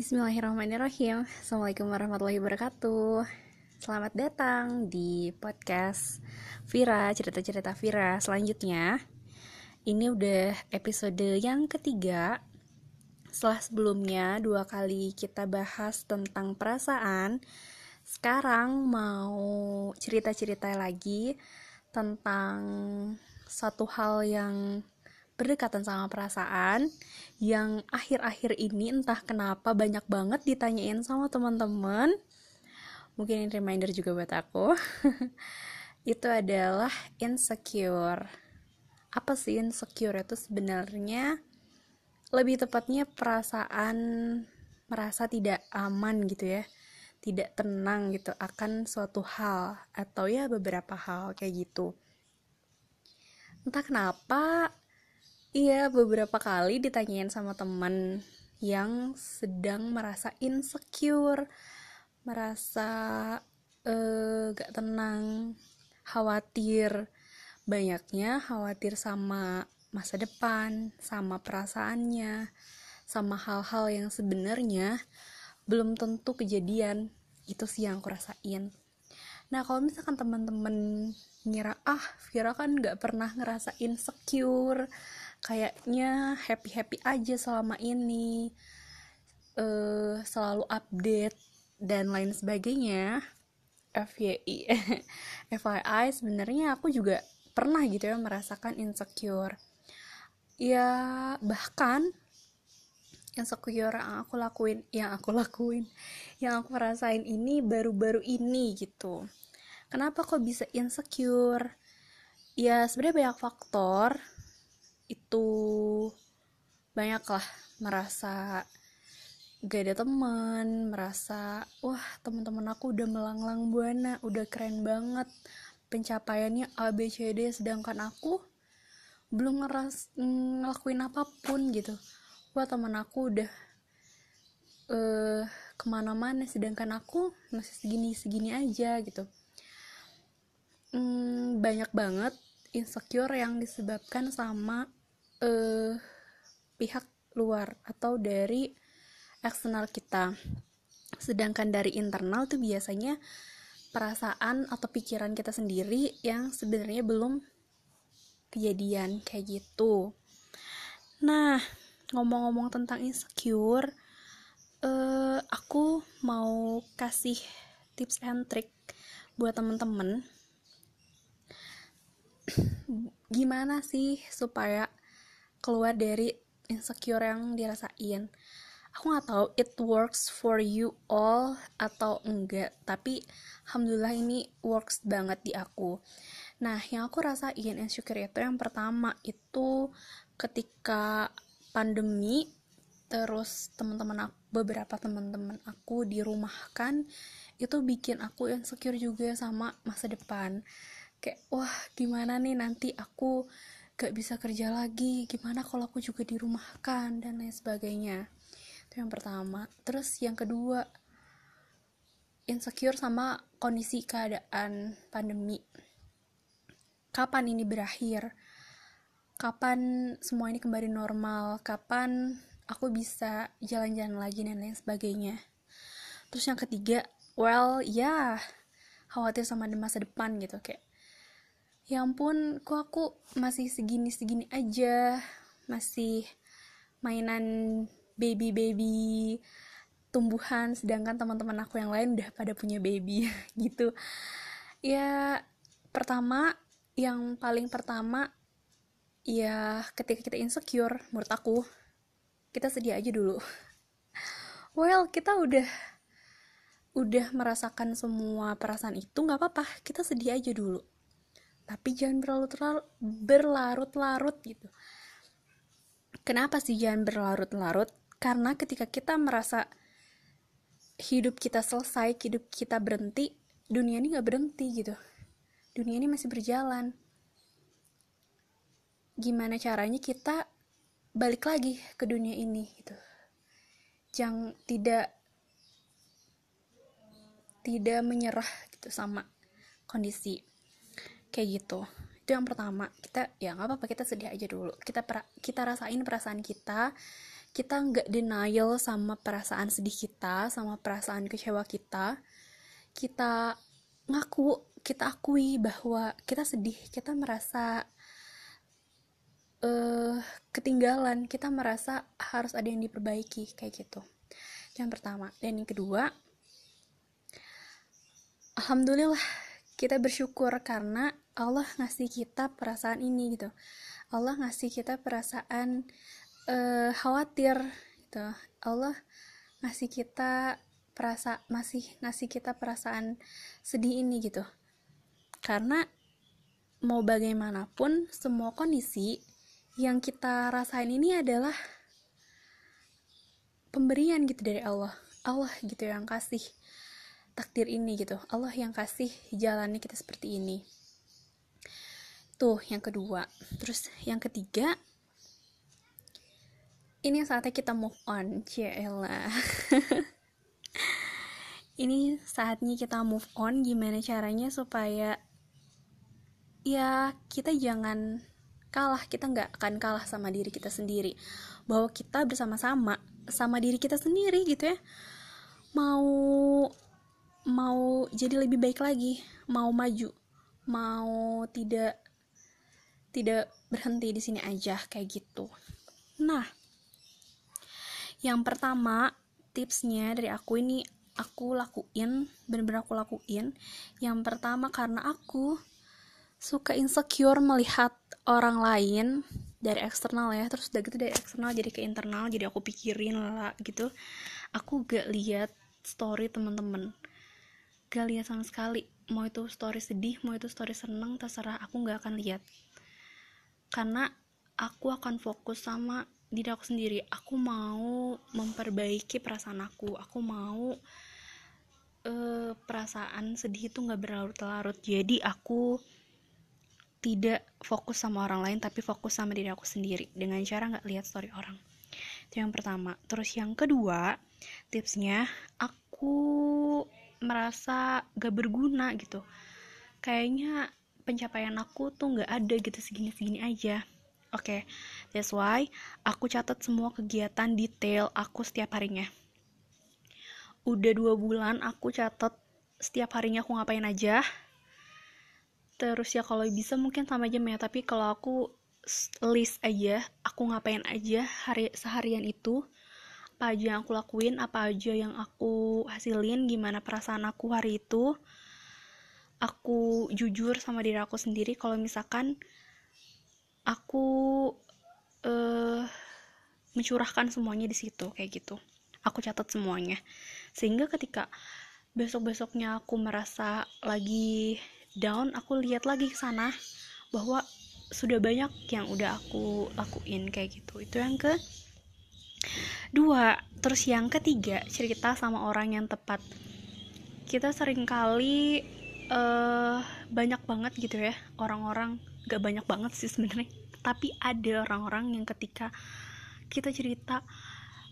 Bismillahirrahmanirrahim. Assalamualaikum warahmatullahi wabarakatuh. Selamat datang di podcast Vira, cerita-cerita Vira Selanjutnya. Ini udah episode yang ketiga. Setelah sebelumnya dua kali kita bahas tentang perasaan. Sekarang mau cerita-cerita lagi Tentang satu hal yang berdekatan sama perasaan yang akhir-akhir ini entah kenapa banyak banget ditanyain sama teman-teman. Mungkin ini reminder juga buat aku. Itu adalah insecure. Apa sih insecure itu sebenarnya? Lebih tepatnya perasaan merasa tidak aman gitu ya. Tidak tenang gitu akan suatu hal atau ya beberapa hal kayak gitu. Entah kenapa Iya, beberapa kali ditanyain sama teman yang sedang merasa insecure, merasa uh, gak tenang, khawatir. Banyaknya khawatir sama masa depan, sama perasaannya, sama hal-hal yang sebenarnya belum tentu kejadian. Itu sih yang aku rasain. Nah, kalau misalkan teman-teman ngira, ah, Vira kan gak pernah ngerasa insecure, kayaknya happy happy aja selama ini uh, selalu update dan lain sebagainya. FYI FYI sebenarnya aku juga pernah gitu ya merasakan insecure. Ya bahkan insecure yang aku lakuin yang aku lakuin yang aku rasain ini baru-baru ini gitu. Kenapa kok bisa insecure? Ya sebenarnya banyak faktor itu banyak lah merasa gak ada teman merasa wah teman-teman aku udah melanglang buana udah keren banget. Pencapaiannya A B C D sedangkan aku belum ngeras ngelakuin apa pun gitu. Wah teman aku udah uh, ke mana-mana sedangkan aku masih segini segini aja gitu. Hmm, banyak banget insecure yang disebabkan sama uh, pihak luar atau dari eksternal kita. Sedangkan dari internal tuh biasanya perasaan atau pikiran kita sendiri yang sebenarnya belum kejadian kayak gitu. Nah ngomong-ngomong tentang insecure uh, aku mau kasih tips and trick buat temen-temen. Gimana sih supaya keluar dari insecure yang dirasain. Aku nggak tahu it works for you all atau enggak tapi alhamdulillah ini works banget di aku. Nah yang aku rasain insecure itu yang pertama itu ketika pandemi terus teman-teman aku beberapa teman-teman aku dirumahkan itu bikin aku insecure juga sama masa depan. Kayak wah gimana nih nanti aku gak bisa kerja lagi gimana kalau aku juga dirumahkan dan lain sebagainya. Itu yang pertama. Terus yang kedua insecure sama kondisi keadaan pandemi. Kapan ini berakhir? Kapan semua ini kembali normal? Kapan aku bisa jalan-jalan lagi dan lain sebagainya? Terus yang ketiga well ya yeah, khawatir sama masa depan gitu kayak ya ampun kok aku masih segini-segini aja. Masih mainan baby-baby tumbuhan sedangkan teman-teman aku yang lain udah pada punya baby gitu. Ya pertama yang paling pertama ya ketika kita insecure menurut aku kita sedih aja dulu. Well kita udah udah merasakan semua perasaan itu nggak apa-apa kita sedih aja dulu tapi jangan berlarut-larut berlarut-larut gitu. Kenapa sih jangan berlarut-larut? Karena ketika kita merasa hidup kita selesai hidup kita berhenti dunia ini nggak berhenti gitu. Dunia ini masih berjalan. Gimana caranya kita balik lagi ke dunia ini gitu? Jangan tidak tidak menyerah gitu sama kondisi kayak gitu. Itu yang pertama. Kita ya nggak apa-apa kita sedih aja dulu. Kita pra, kita rasain perasaan kita. Kita nggak denial sama perasaan sedih kita sama perasaan kecewa kita. Kita ngaku kita akui bahwa kita sedih kita merasa uh, ketinggalan. Kita merasa harus ada yang diperbaiki kayak gitu. Yang pertama. Dan yang kedua alhamdulillah kita bersyukur karena Allah ngasih kita perasaan ini gitu. Allah ngasih kita perasaan uh, khawatir gitu. Allah ngasih kita perasa masih ngasih kita perasaan sedih ini gitu. Karena mau bagaimanapun semua kondisi yang kita rasain ini adalah pemberian gitu dari Allah. Allah gitu yang kasih takdir ini gitu. Allah yang kasih jalannya kita seperti ini. Tuh yang kedua. Terus yang ketiga ini saatnya kita move on Ciela. Ini saatnya kita move on gimana caranya supaya ya kita jangan kalah. Kita nggak akan kalah sama diri kita sendiri. Bahwa kita bersama-sama sama diri kita sendiri gitu ya. Mau mau jadi lebih baik lagi. Mau maju mau tidak tidak berhenti di sini aja kayak gitu. Nah, yang pertama tipsnya dari aku ini aku lakuin bener-bener aku lakuin. Yang pertama karena aku suka insecure melihat orang lain dari eksternal ya. Terus udah gitu dari eksternal jadi ke internal jadi aku pikirin lah gitu. Aku gak lihat story temen-temen gak lihat sama sekali. Mau itu story sedih mau itu story seneng terserah aku gak akan lihat. Karena aku akan fokus sama diri aku sendiri. Aku mau memperbaiki perasaan aku. Aku mau uh, perasaan sedih itu nggak berlarut-larut. Jadi aku tidak fokus sama orang lain tapi fokus sama diri aku sendiri. Dengan cara nggak lihat story orang. Itu yang pertama. Terus yang kedua tipsnya aku merasa gak berguna gitu. Kayaknya pencapaian aku tuh nggak ada gitu segini-segini aja. Oke okay, that's why aku catat semua kegiatan detail aku setiap harinya. Udah dua bulan aku catat setiap harinya aku ngapain aja. Terus ya kalau bisa mungkin sama jam ya tapi kalau aku list aja aku ngapain aja hari seharian itu apa aja yang aku lakuin apa aja yang aku hasilin gimana perasaan aku hari itu. Aku jujur sama diri aku sendiri kalau misalkan aku uh, mencurahkan semuanya di situ kayak gitu. Aku catat semuanya. Sehingga ketika besok besoknya aku merasa lagi down aku lihat lagi ke sana bahwa sudah banyak yang udah aku lakuin kayak gitu. Itu yang ke dua terus yang ketiga cerita sama orang yang tepat. Kita sering kali uh, banyak banget gitu ya orang-orang gak banyak banget sih sebenarnya tapi ada orang-orang yang ketika kita cerita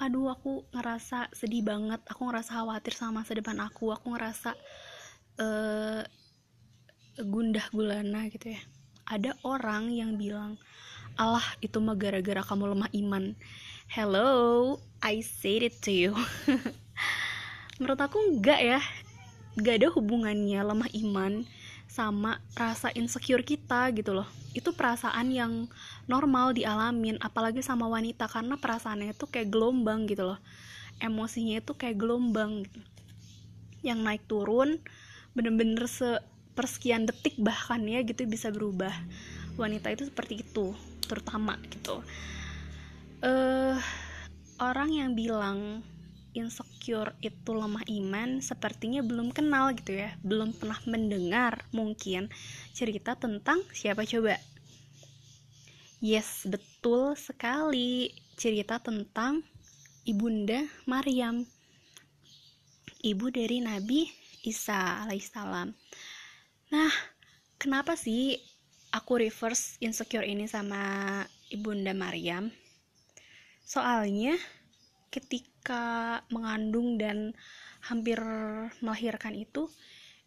aduh aku ngerasa sedih banget aku ngerasa khawatir sama masa depan aku aku ngerasa uh, gundah gulana gitu ya. Ada orang yang bilang Allah itu mah gara-gara kamu lemah iman hello I said it to you. Menurut aku enggak ya. Gak ada hubungannya lemah iman sama rasa insecure kita gitu loh. Itu perasaan yang normal dialamin apalagi sama wanita karena perasaannya itu kayak gelombang gitu loh. Emosinya itu kayak gelombang. Yang naik turun bener-bener sepersekian detik bahkan ya gitu bisa berubah. Wanita itu seperti itu terutama gitu. Uh, orang yang bilang insecure itu lemah iman sepertinya belum kenal gitu ya. Belum pernah mendengar mungkin cerita tentang siapa coba. Yes betul sekali. Cerita tentang ibunda Maryam. Ibu dari Nabi Isa alaihissalam. Nah kenapa sih aku reverse insecure ini sama ibunda Maryam soalnya ketika mengandung dan hampir melahirkan itu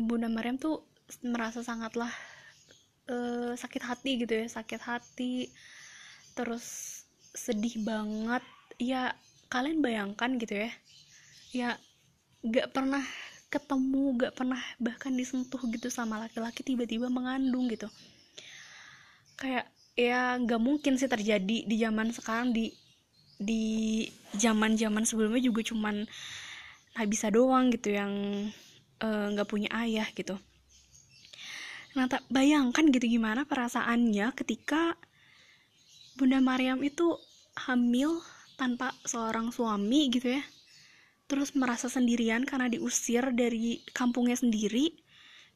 ibunda Maryam tuh merasa sangatlah uh, sakit hati gitu ya sakit hati terus sedih banget. Ya kalian bayangkan gitu ya ya gak pernah ketemu gak pernah bahkan disentuh gitu sama laki-laki tiba-tiba mengandung gitu. Kayak ya gak mungkin sih terjadi di zaman sekarang di di zaman zaman sebelumnya juga cuman Nabisa doang gitu yang nggak uh, punya ayah gitu. Nah tak bayangkan gitu gimana perasaannya ketika Bunda Maryam itu hamil tanpa seorang suami gitu ya. Terus merasa sendirian karena diusir dari kampungnya sendiri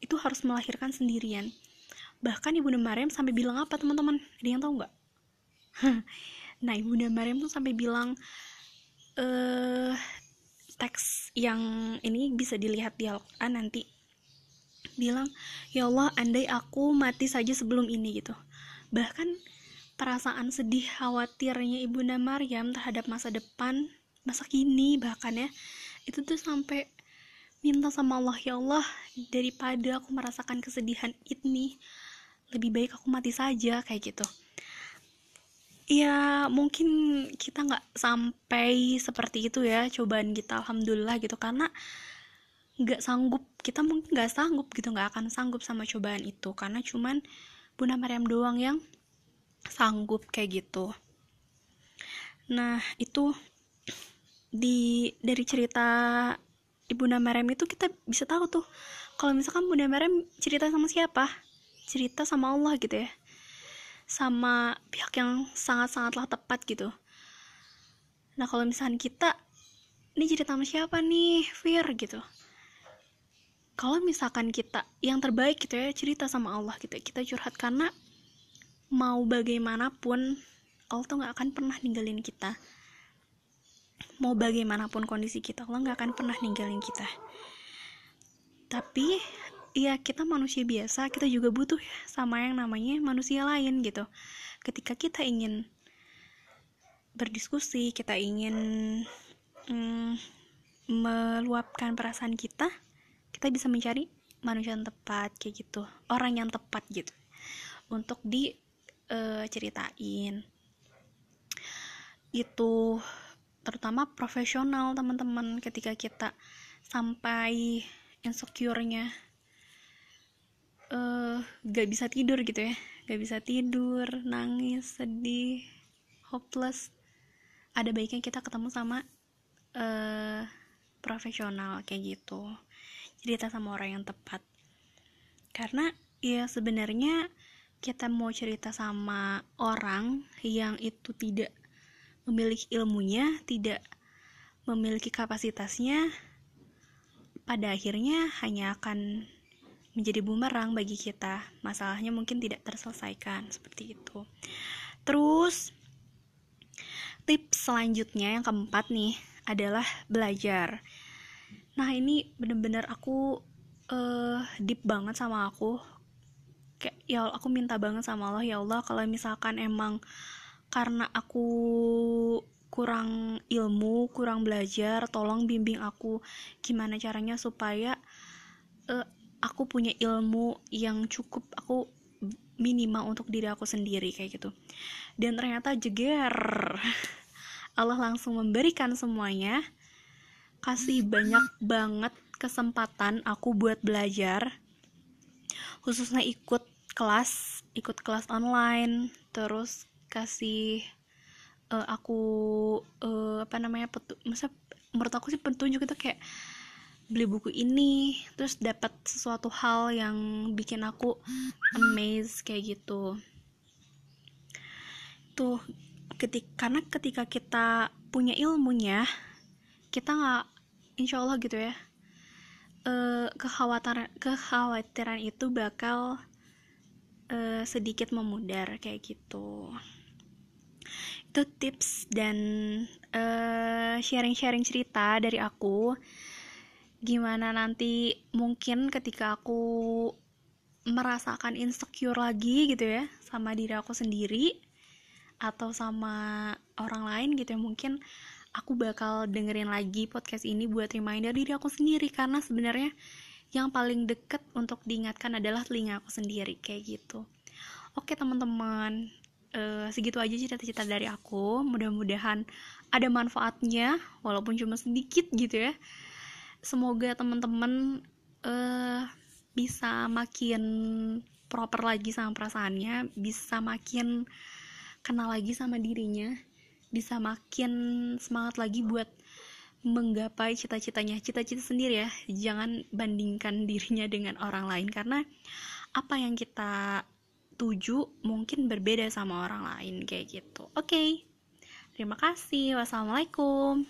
itu harus melahirkan sendirian. Bahkan ibunda Maryam sampai bilang apa teman-teman? Ada yang tahu nggak nah ibunda Maryam tuh sampai bilang eh teks yang ini bisa dilihat di Al-Quran nanti. Bilang ya Allah andai aku mati saja sebelum ini gitu. Bahkan perasaan sedih khawatirnya ibunda Maryam terhadap masa depan masa kini bahkan ya itu tuh sampai minta sama Allah ya Allah daripada aku merasakan kesedihan ini lebih baik aku mati saja kayak gitu ya mungkin kita nggak sampai seperti itu ya cobaan kita alhamdulillah gitu. Karena nggak sanggup kita mungkin nggak sanggup gitu nggak akan sanggup sama cobaan itu. Karena cuman Bunda Maryam doang yang sanggup kayak gitu. Nah itu di dari cerita Ibunda Maryam itu kita bisa tahu tuh kalau misalkan Bunda Maryam cerita sama siapa? Cerita sama Allah gitu ya sama pihak yang sangat-sangatlah tepat gitu. Nah kalau misalnya kita ini cerita sama siapa nih? Fir gitu. Kalau misalkan kita yang terbaik gitu ya cerita sama Allah gitu kita curhat karena mau bagaimanapun Allah tuh nggak akan pernah ninggalin kita. Mau bagaimanapun kondisi kita Allah nggak akan pernah ninggalin kita. Tapi ya kita manusia biasa kita juga butuh sama yang namanya manusia lain gitu. Ketika kita ingin berdiskusi kita ingin mm, meluapkan perasaan kita kita bisa mencari manusia yang tepat kayak gitu. Orang yang tepat gitu. Untuk diceritain uh, itu terutama profesional teman-teman ketika kita sampai insecure-nya gak bisa tidur gitu ya. Gak bisa tidur nangis sedih hopeless. Ada baiknya kita ketemu sama uh, profesional kayak gitu. Cerita sama orang yang tepat. Karena ya sebenarnya kita mau cerita sama orang yang itu tidak memiliki ilmunya tidak memiliki kapasitasnya pada akhirnya hanya akan menjadi bumerang bagi kita. Masalahnya mungkin tidak terselesaikan seperti itu. Terus tips selanjutnya yang keempat nih adalah belajar. Nah, ini bener-bener aku uh, deep banget sama aku. Kayak ya aku minta banget sama Allah ya Allah kalau misalkan emang karena aku kurang ilmu, kurang belajar, tolong bimbing aku gimana caranya supaya uh, aku punya ilmu yang cukup aku minimal untuk diri aku sendiri kayak gitu. Dan ternyata jeger. Allah langsung memberikan semuanya. Kasih banyak banget kesempatan aku buat belajar. Khususnya ikut kelas ikut kelas online. Terus kasih uh, aku uh, apa namanya petu masa menurut aku sih petunjuk itu kayak beli buku ini terus dapat sesuatu hal yang bikin aku amazed kayak gitu. Tuh ketik karena ketika kita punya ilmunya kita nggak insya Allah gitu ya uh, kekhawatiran kekhawatiran itu bakal uh, sedikit memudar kayak gitu. Itu tips dan sharing-sharing uh, cerita dari aku gimana nanti mungkin ketika aku merasakan insecure lagi gitu ya sama diri aku sendiri atau sama orang lain gitu ya mungkin aku bakal dengerin lagi podcast ini buat reminder diri aku sendiri. Karena sebenarnya yang paling deket untuk diingatkan adalah telinga aku sendiri kayak gitu. Oke teman-teman uh, segitu aja cerita-cerita dari aku. Mudah-mudahan ada manfaatnya walaupun cuma sedikit gitu ya semoga teman-teman uh, bisa makin proper lagi sama perasaannya bisa makin kenal lagi sama dirinya bisa makin semangat lagi buat menggapai cita-citanya. Cita-cita sendiri ya jangan bandingkan dirinya dengan orang lain. Karena apa yang kita tuju mungkin berbeda sama orang lain kayak gitu. Oke okay. terima kasih. Wassalamualaikum